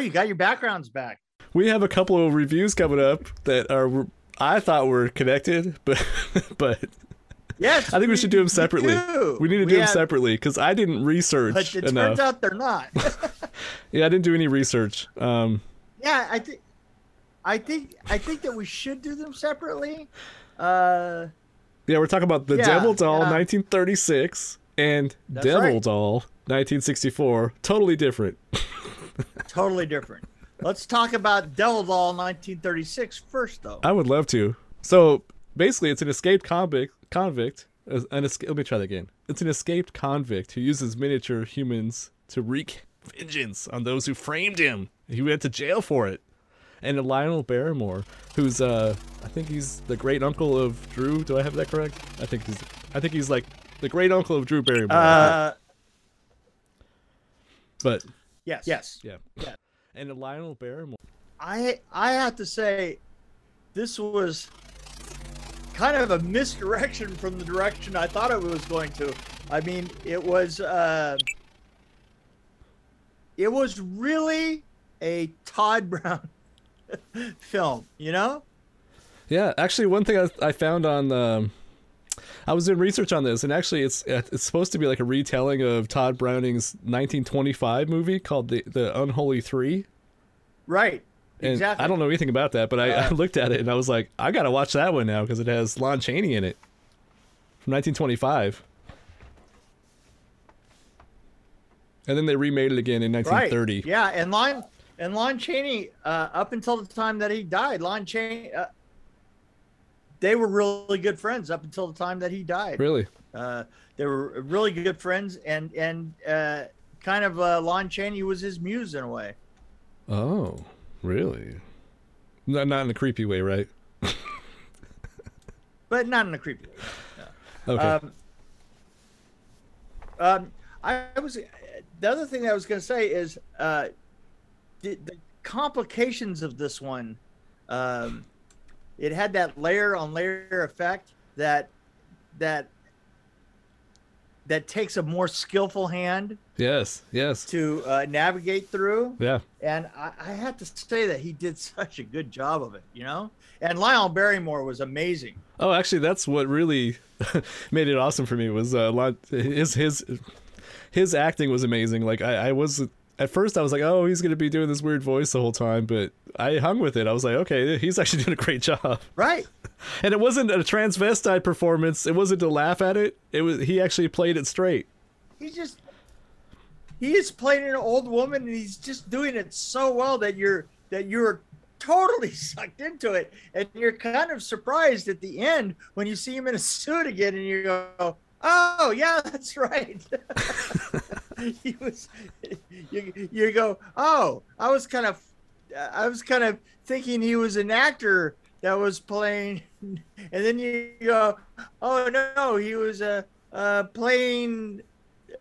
You got your backgrounds back. We have a couple of reviews coming up that are I thought were connected, but but Yes, I think we should do them separately. do. We need to We do them separately because I didn't research But it enough. turns out they're not. yeah, I didn't do any research. Um, yeah, I think, I think, I think that we should do them separately. Uh, yeah, we're talking about the Yeah, Devil Doll yeah. 1936 and That's Devil right. Doll 1964. Totally different. Totally different. Let's talk about Devil Doll 1936 first, though. I would love to. So basically, it's an escaped convict. Convict. An esca- let me try that again. It's an escaped convict who uses miniature humans to wreak vengeance on those who framed him. He went to jail for it. And Lionel Barrymore, who's uh, I think he's the great uncle of Drew. Do I have that correct? I think he's, I think he's like the great uncle of Drew Barrymore. Uh, but yes, yes. yeah, Yeah. And Lionel Barrymore. I I have to say, this was kind of a misdirection from the direction I thought it was going to. I mean, it was uh, it was really a Todd Brown film, you know? Yeah, actually, one thing I, I found on um, I was doing research on this, and actually, it's it's supposed to be like a retelling of Tod Browning's 1925 movie called the the Unholy Three. Right. And exactly. I don't know anything about that, but I, I Uh, looked at it and I was like, I gotta watch that one now because it has Lon Chaney in it from 1925. And then they remade it again in Right. 1930. Yeah, and Lon and Lon Chaney, uh, up until the time that he died, Lon Chaney, uh, they were really good friends up until the time that he died. Really? Uh, they were really good friends, and and uh, kind of uh, Lon Chaney was his muse in a way. Oh, really? Not not in a creepy way, right? but not in a creepy way. Okay. Um, um, I, I was the other thing I was going to say is uh, the, the complications of this one. Um, it had that layer on layer effect that that that takes a more skillful hand yes. Yes. to uh, navigate through. Yeah. And I, I have to say that he did such a good job of it, you know. And Lionel Barrymore was amazing. Oh, actually, that's what really made it awesome for me was uh, his his his acting was amazing. Like I, I was at first I was like, oh, he's gonna be doing this weird voice the whole time, but I hung with it. I was like, okay, he's actually doing a great job. Right. And it wasn't a transvestite performance. It wasn't to laugh at it. It was he actually played it straight. He just he is playing an old woman and he's just doing it so well that you're that you're totally sucked into it and you're kind of surprised at the end when you see him in a suit again and you go oh yeah that's right he was you, you go oh i was kind of i was kind of thinking he was an actor that was playing and then you go oh no he was uh, uh playing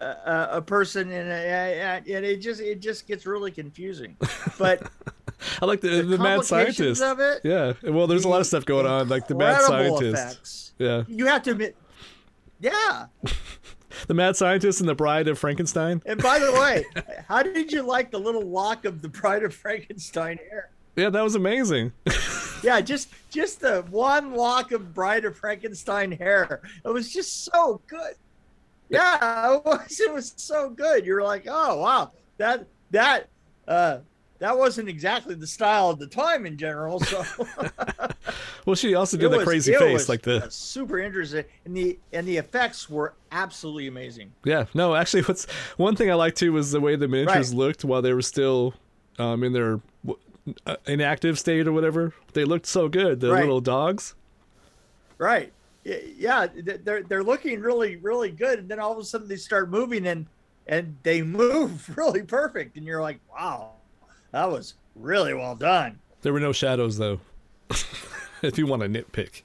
a, a person and, and it just it just gets really confusing but I like the the, mad scientist. of it, yeah. Well, there's a lot of stuff going on, like the mad scientist. effects. Yeah. you have to admit yeah The mad scientist and the bride of Frankenstein. and by the way how did you like the little lock of the bride of frankenstein hair? Yeah, that was amazing. yeah just just the one lock of bride of frankenstein hair. It was just so good. Yeah it was it was so good. You're like oh wow. That that uh that wasn't exactly the style of the time in general so Well, she also It did the was- crazy face, like the super interesting and the and the effects were absolutely amazing Yeah, no, actually, what's one thing I liked too was the way the miniatures Right. looked while they were still um, in their uh, inactive state or whatever. They looked so good. The Right. little dogs. right yeah they're they're looking really really good and then all of a sudden they start moving and and they move really perfect and you're like wow that was really well done There were no shadows though. if you want to nitpick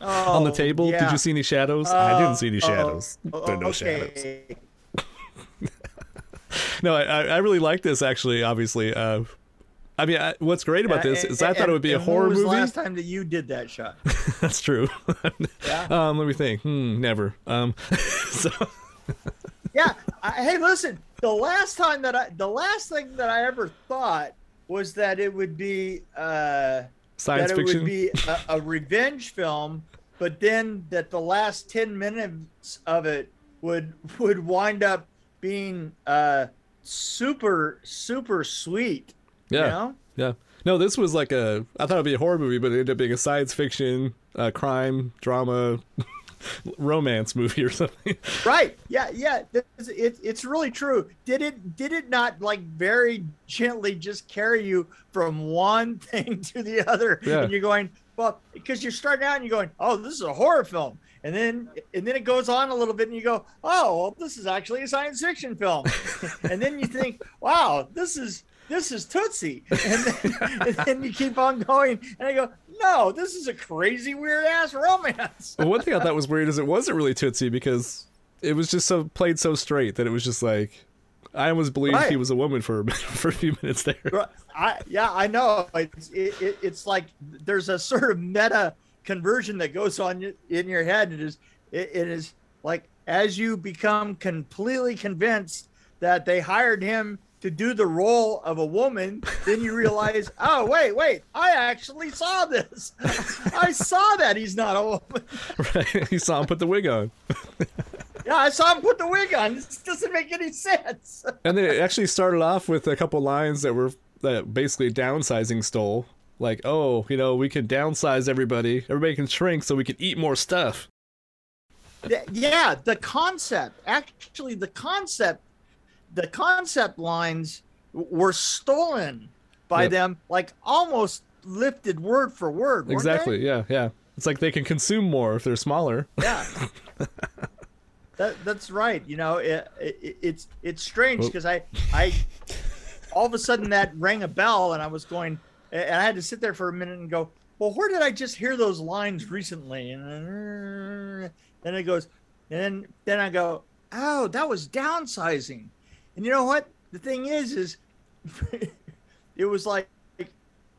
oh, on the table, did you see any shadows? I didn't see any Oh, shadows. oh, there are no okay. shadows. No, I, I really like this actually. Obviously, uh, I mean, I, what's great about Yeah, this and- is I thought it would be a horror was movie. the last time that you did that shot That's true. Yeah. um, let me think. Hmm, never. Um, so yeah I, hey listen the last time that I, the last thing that I ever thought was that it would be uh, Science that fiction. it would be a, a revenge film, but then that the last ten minutes of it would would wind up being uh, super super sweet. yeah. You know? Yeah. No, this was like a. I thought it'd be a horror movie, but it ended up being a science fiction, uh, crime, drama, romance movie or something. Right. Yeah. Yeah. It's, it, it's really true. Did it? Did it not like very gently just carry you from one thing to the other? Yeah. And you're going well because you're starting out and you're going, oh, this is a horror film, and then and then it goes on a little bit and you go, oh, well, this is actually a science fiction film, and then you think, wow, this is this is Tootsie, and then, and then you keep on going, and I go, no, this is a crazy weird ass romance. But one thing I thought was weird is it wasn't really Tootsie because it was just so played so straight that it was just like I almost believed he was a woman for a for a few minutes there. Right. I yeah, I know. It's it, it, it's like there's a sort of meta conversion that goes on in your head. It is it, it is like as you become completely convinced that they hired him to do the role of a woman, then you realize, oh wait, wait, I actually saw this. I saw that he's not a woman. right? He saw him put the wig on, Yeah, I saw him put the wig on. This doesn't make any sense. and then it actually started off with a couple lines that were that basically downsizing stole. Like, oh, you know, we can downsize everybody. Everybody can shrink so we can eat more stuff. Yeah the concept actually the concept the concept lines were stolen by Yep. them like almost lifted word for word weren't they? Exactly. Yeah, yeah. It's like they can consume more if they're smaller. yeah that, that's right you know it, it, it's it's strange because i i all of a sudden that rang a bell and i was going and i had to sit there for a minute and go well where did i just hear those lines recently and then, then it goes and then then i go oh that was downsizing and you know what? The thing is is it was like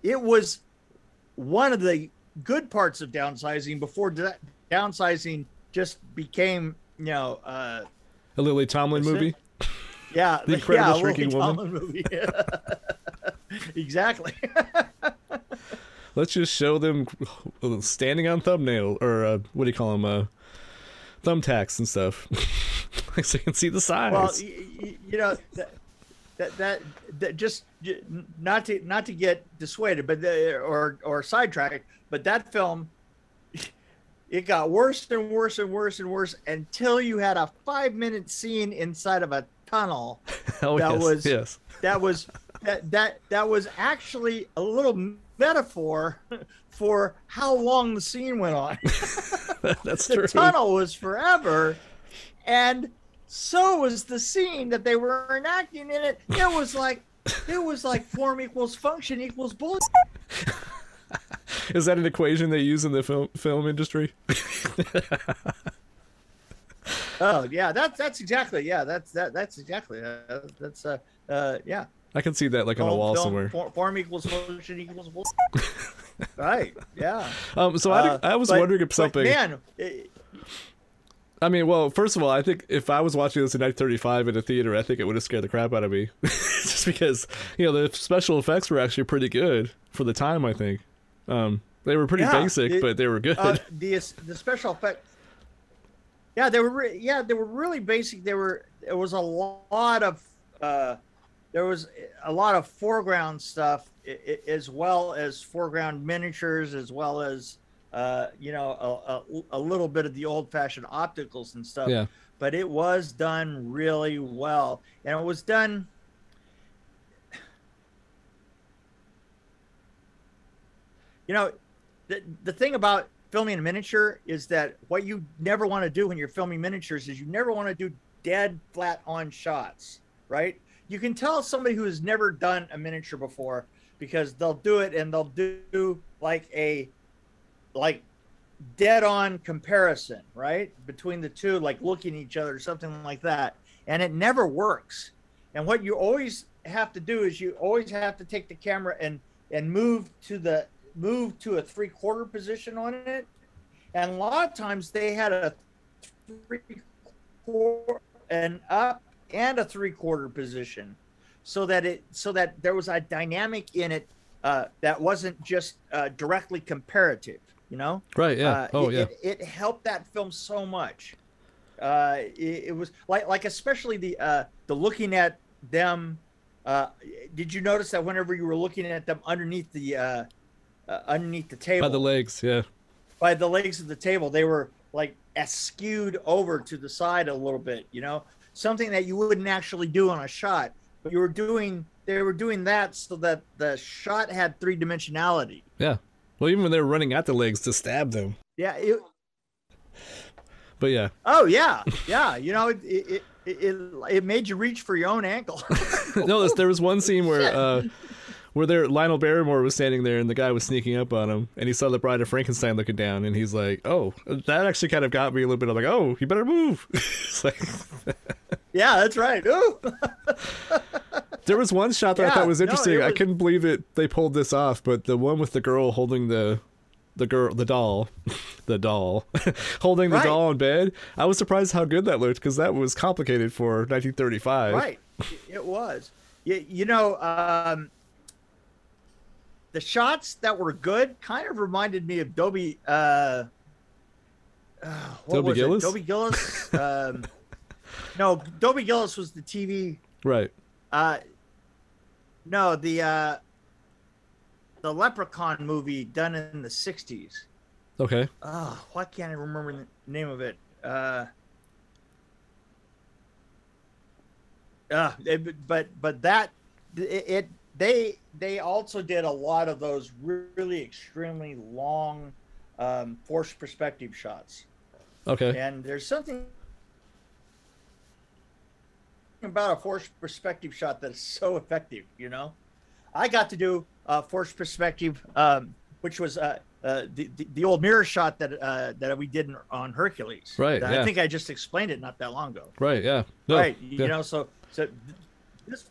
it was one of the good parts of downsizing before downsizing just became you know uh A Lily Tomlin movie? Yeah. The Incredible yeah, Shrinking Lily Woman. Movie. Exactly. Let's just show them standing on thumbnail or uh, what do you call them? Uh, thumbtacks and stuff, so you can see the size. well y- y- you know that, that that that just not to not to get dissuaded but the, or or sidetracked but that film it got worse and worse and worse and worse until you had a five minute scene inside of a tunnel oh that yes, was- yes. that was that that that was actually a little metaphor for how long the scene went on. That's the true. tunnel was forever, and so was the scene that they were enacting in it. It was like it was like form equals function equals bullet. Is that an equation they use in the film film industry? Oh yeah, that's that's exactly yeah that's that that's exactly uh, that's uh uh yeah. I can see that like on a wall film, somewhere. for- Form equals function equals bullet. right. Yeah. Um, so I, Uh, I was but- wondering if something. Man, it, I mean, well, first of all, I think if I was watching this in 1935 in a theater, I think it would have scared the crap out of me, just because you know the special effects were actually pretty good for the time. I think um, they were pretty Yeah, basic, it- but they were good. uh, the the special effect. Yeah, they were. Re- yeah, they were really basic. There were. There was a lot of. Uh, there was a lot of foreground stuff, i- i- as well as foreground miniatures, as well as uh, you know a, a, a little bit of the old-fashioned opticals and stuff. yeah, But it was done really well, and it was done. You know, the, the thing about filming a miniature is that what you never want to do when you're filming miniatures is you never want to do dead flat on shots, right? You can tell somebody who has never done a miniature before because they'll do it and they'll do like a like dead on comparison, right? Between the two, like looking at each other, something like that. And it never works. And what you always have to do is you always have to take the camera and and move to the move to a three quarter position on it. And a lot of times they had a three quarter and up and a three quarter position, so that it so that there was a dynamic in it uh, that wasn't just uh, directly comparative. You know, Right. Yeah. uh, oh it, yeah. It, it helped that film so much. Uh, it, it was like like especially the uh, the looking at them. Uh, did you notice that whenever you were looking at them underneath the uh, uh, underneath the table By the legs. Yeah. by the legs of the table, they were like skewed over to the side a little bit. You know, something that you wouldn't actually do on a shot, but you were doing. They were doing that so that the shot had three dimensionality. Yeah. Well, even when they were running at the legs to stab them. Yeah. It, But yeah. Oh yeah, yeah. You know, it it it, it, made you reach for your own ankle. no, there was one scene where uh, where there Lionel Barrymore was standing there and the guy was sneaking up on him and he saw the Bride of Frankenstein looking down and he's like, "Oh, that actually kind of got me a little bit. I'm like, oh, you better move." like yeah, that's right. There was one shot that I thought was no, interesting. I couldn't believe it. they pulled this off, but the one with the girl holding the the girl the doll the doll holding the Right. doll in bed i was surprised how good that looked because that was complicated for 1935 Right. It was. You, you know, um, the shots that were good kind of reminded me of Dobie. Uh, uh, Dobie was Gillis? It? Dobie Gillis. um, no, Dobie Gillis was the TV. right Uh, no, the uh, the Leprechaun movie done in the '60s. okay Oh, why can't I remember the name of it? Uh, uh, it- but but that it, it they they also did a lot of those really extremely long um, forced perspective shots, okay and there's something about a forced perspective shot that's so effective. You know, I got to do a forced perspective, um, which was uh, uh, the, the the old mirror shot that uh, that we did on Hercules. Right, I think I just explained it not that long ago. right yeah no, right. yeah. You know, so so this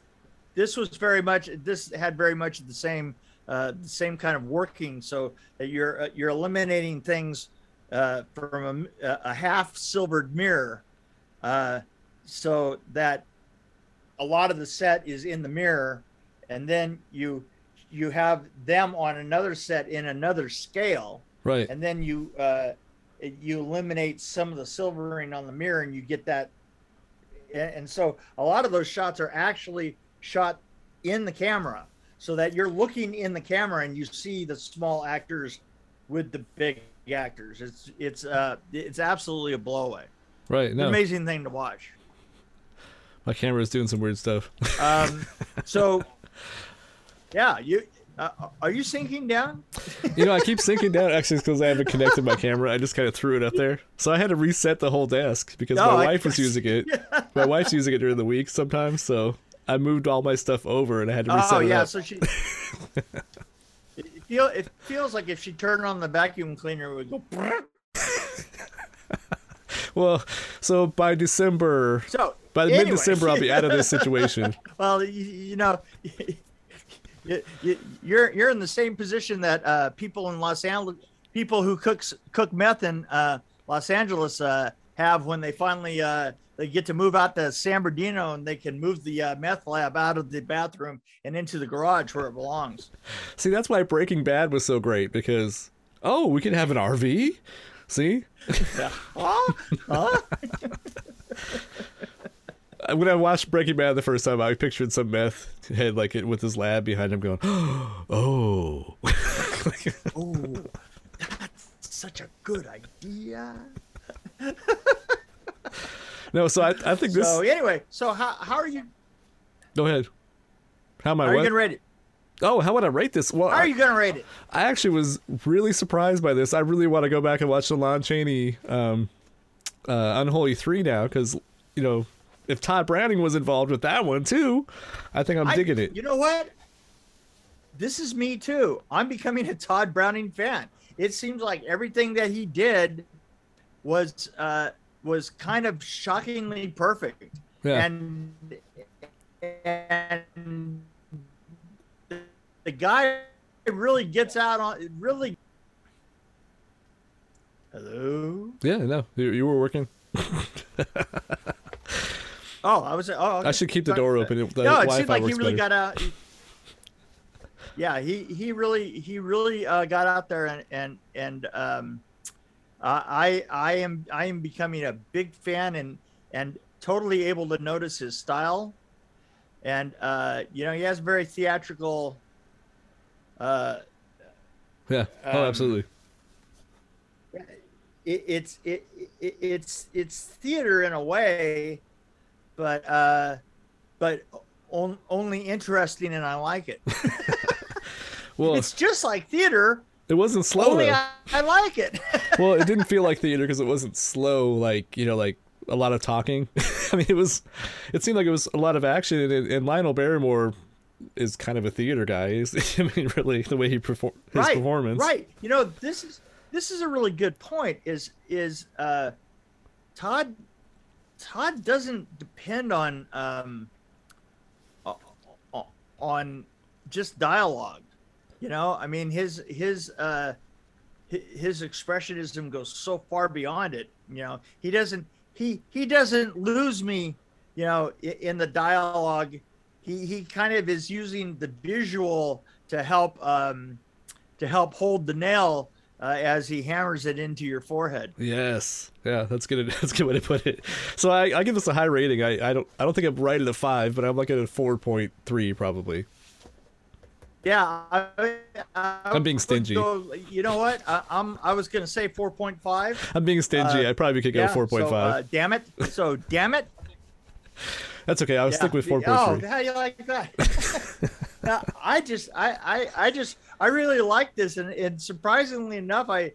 this was very much this had very much the same uh, the same kind of working. So that you're uh, you're eliminating things uh, from a, a half silvered mirror, uh, so that a lot of the set is in the mirror, and then you you have them on another set in another scale. Right. And then you uh, you eliminate some of the silvering on the mirror and you get that and so a lot of those shots are actually shot in the camera so that you're looking in the camera and you see the small actors with the big actors. It's it's uh it's absolutely a blowaway right no. Amazing thing to watch my camera is doing some weird stuff um so yeah you uh, are you sinking down you know i keep sinking down actually because i haven't connected my camera i just kind of threw it up there so i had to reset the whole desk because No, my I- wife was using it my wife's using it during the week sometimes so i moved all my stuff over and i had to reset Oh it yeah, up. so she. it feel it feels like if she turned on the vacuum cleaner, it would go. well so by december So by mid-december i'll be out of this situation well, you, you know, you, you, you're you're in the same position that uh, people in Los Angeles, people who cooks cook meth in uh, Los Angeles uh, have when they finally uh, they get to move out to San Bernardino and they can move the uh, meth lab out of the bathroom and into the garage where it belongs. See, that's why Breaking Bad was so great because oh, we can have an RV. See, Yeah. Huh? Huh? When I watched Breaking Bad the first time, I pictured some meth head like it with his lab behind him, going, "Oh, Oh, that's such a good idea. no." So I, I think this. So anyway, so how, how are you? Go ahead. How am I? How are you gonna rate it? Oh, how would I rate this? Well, How are you gonna rate it? I actually was really surprised by this. I really want to go back and watch the Lon Chaney um, uh, Unholy Three now because you know if Tod Browning was involved with that one too, I think I'm I- digging it. You know what? This is me too. I'm becoming a Tod Browning fan. It seems like everything that he did was uh, was kind of shockingly perfect. Yeah. And and the, the guy really gets out on it really. Hello. Yeah, no, you, you were working. Oh, I was. Oh, okay. I should keep the door open. It- The no, it seemed like he really better. got out. he- yeah, he he really he really uh, got out there and and and um, I I am I am becoming a big fan and and totally able to notice his style, and uh, you know he has very theatrical. Uh, Yeah. Oh, um, absolutely. it, it's it, it it's it's theater in a way, but uh, but on, only interesting and I like it. Well, it's just like theater, it wasn't slow only though. I, I like it. well, it didn't feel like theater because it wasn't slow, like you know, like a lot of talking. I mean, it was. It seemed like it was a lot of action, and, and Lionel Barrymore is kind of a theater guy. He's, I mean, really, the way he perform his right, performance. right. You know, this is this is a really good point. Is is uh, Tod Tod doesn't depend on um, on just dialogue. You know, I mean his his uh, his expressionism goes so far beyond it. You know, he doesn't he he doesn't lose me. You know, in the dialogue, he he kind of is using the visual to help um, to help hold the nail uh, as he hammers it into your forehead. Yes. Yeah, that's good. That's a good way to put it. So I, I give this a high rating. I, I don't I don't think I'm right at a five, but I'm like at a four point three probably. Yeah, I, I'm being stingy. go- you know what? I, I'm I was gonna say four point five. I'm being stingy. Uh, I probably could go yeah, four point so, uh, damn it! So damn it! That's okay. I'll Yeah. stick with four point Oh, three. how do you like that? now, I just, I, I, I just, I really like this, and, and surprisingly enough, I,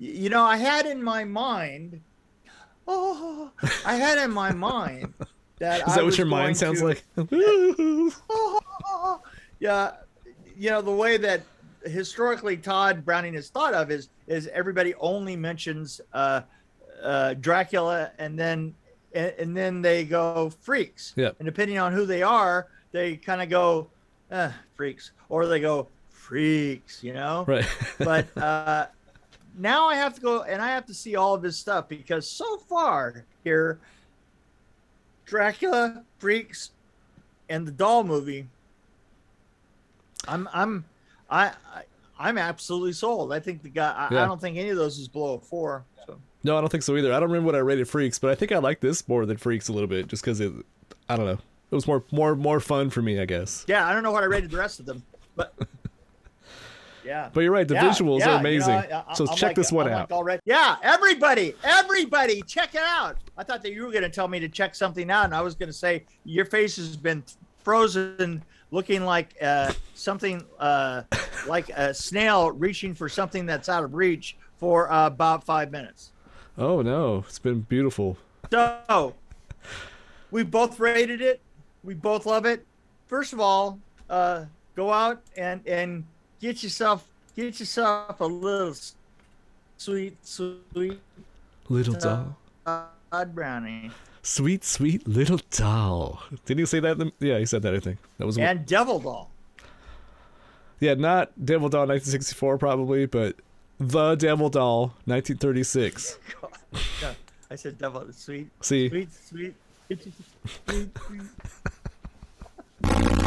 you know, I had in my mind, oh, I had in my mind that Is I that what your mind sounds to- like? yeah, you know the way that historically Tod Browning is thought of is is everybody only mentions uh, uh, Dracula and then and, and then they go freaks. Yep. And depending on who they are, they kind of go eh, freaks or they go freaks. You know. right. But uh, now I have to go and I have to see all of his stuff because so far here, Dracula, Freaks, and the Doll movie. I'm I'm I, I I'm absolutely sold. I think the guy. I, Yeah. I don't think any of those is below a four. So No, I don't think so either. I don't remember what I rated Freaks, but I think I like this more than Freaks a little bit, just because it. I don't know. It was more more more fun for me, I guess. yeah, I don't know what I rated the rest of them, but yeah. But you're right. The Yeah, visuals yeah, are you amazing. know, I- so I'm check like- this one I'm out. like already- yeah, everybody, everybody, check it out. I thought that you were going to tell me to check something out, and I was going to say your face has been frozen, looking like uh, something uh, like a snail reaching for something that's out of reach for uh, about five minutes. oh no, it's been beautiful. So we both rated it. We both love it. First of all, uh, go out and and get yourself get yourself a little sweet sweet Little doll. Todd Brownie Sweet, sweet little doll. Didn't he say that? The, yeah, he said that. I think that was. and Devil Doll. yeah, not Devil Doll 1964 probably, but the Devil Doll 1936. God, I said Devil sweet See, sweet sweet. Sweet, sweet.